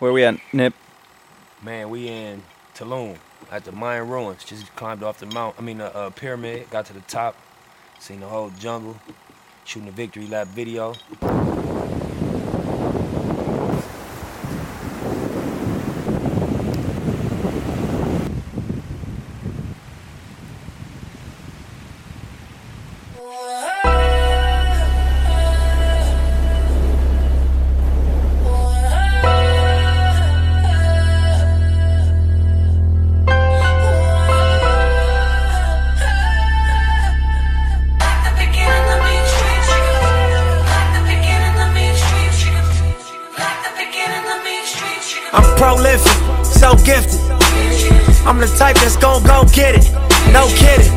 Where we at, Nip? Man, we in Tulum at the Mayan ruins. Just climbed off the mount. I mean, the uh, pyramid. Got to the top. Seen the whole jungle. Shooting a victory lap video. Prolific, so gifted. I'm the type that's gon' go get it, no kidding.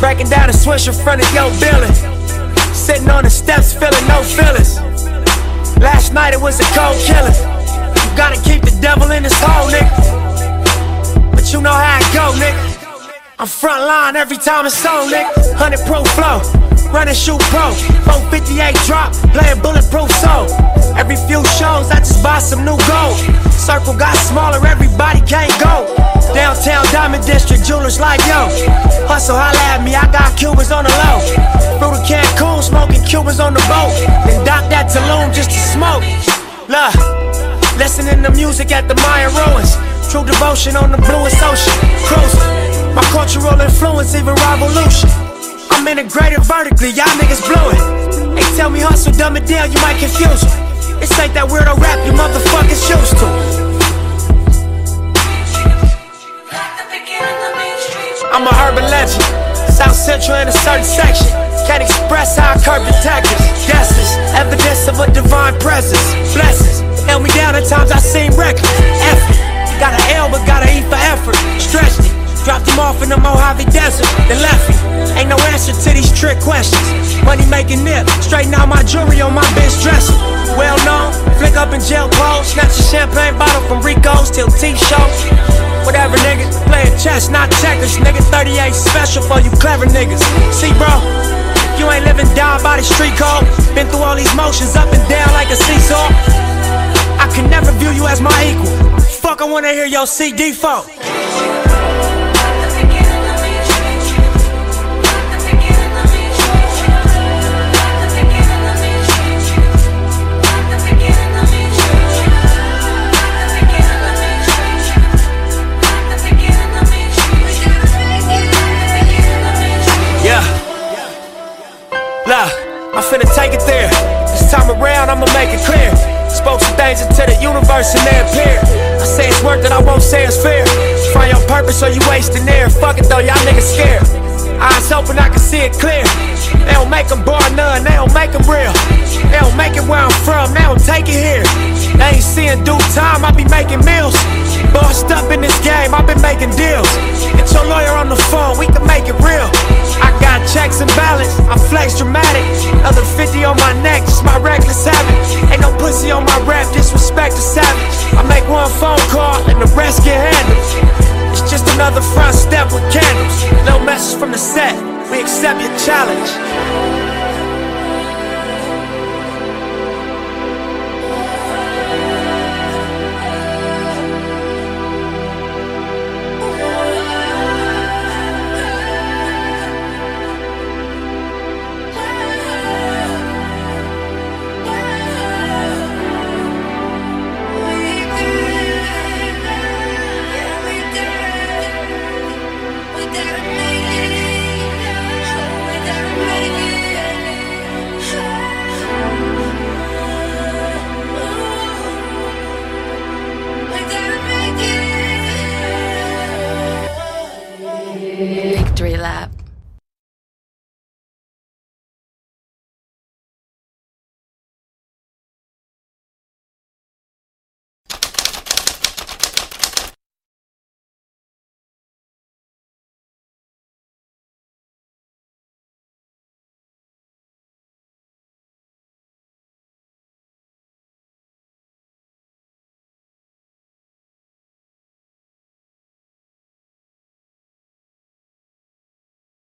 Breaking down a switch in front of your building. Sitting on the steps, feeling no feelings. Last night it was a cold killer. You gotta keep the devil in his hole, nigga. But you know how it go, nigga. I'm front line every time it's on, nigga. 100 pro flow, running shoot pro. 458 drop, playing bulletproof soul. Buy some new gold. Circle got smaller, everybody can't go. Downtown Diamond District, jewelers like yo. Hustle, holla at me, I got Cubans on the low. Through the Cancun, smoking Cubans on the boat. Then dock that Tulum just to smoke. Look, listening to music at the Mayan ruins. True devotion on the bluest ocean. Cruising. My cultural influence, even revolution. I'm integrated vertically, y'all niggas blew it. They tell me hustle, dumb it down, you might confuse them. This like that weirdo rap you motherfuckers used to. I'm a urban legend, South Central in a certain section. Can't express how I curb the detectives. Guesses, evidence of a divine presence. Blessings, answer to these trick questions. Money making nip, straighten out my jewelry on my bench dresser. Well known, flick up in jail clothes, snatch a champagne bottle from Rico's till T-shows. Whatever, nigga, playing chess, not checkers. Nigga, 38 special for you clever niggas. See, bro, you ain't living down by the street code, been through all these motions up and down like a seesaw. I can never view you as my equal. Fuck, I wanna hear your CD fault. I'm finna take it there. This time around, I'ma make it clear. Spoke some things into the universe and they appear. I say it's worth it, I won't say it's fair. Find your purpose or you wasting air. Fuck it though, y'all niggas scared. Eyes open, I can see it clear. They don't make them bar none, they don't make them real. They don't make it where I'm from, they don't take it here. They ain't seeing due time, I be making meals. Bossed up in this game, I've been making deals. Get your lawyer on the phone, we can make it real. Checks and balance, I flex dramatic. Other 50 on my neck, just my reckless habit. Ain't no pussy on my rap, disrespect the savage. I make one phone call and the rest get handled. It's just another front step with candles. No message from the set, we accept your challenge. victory lap.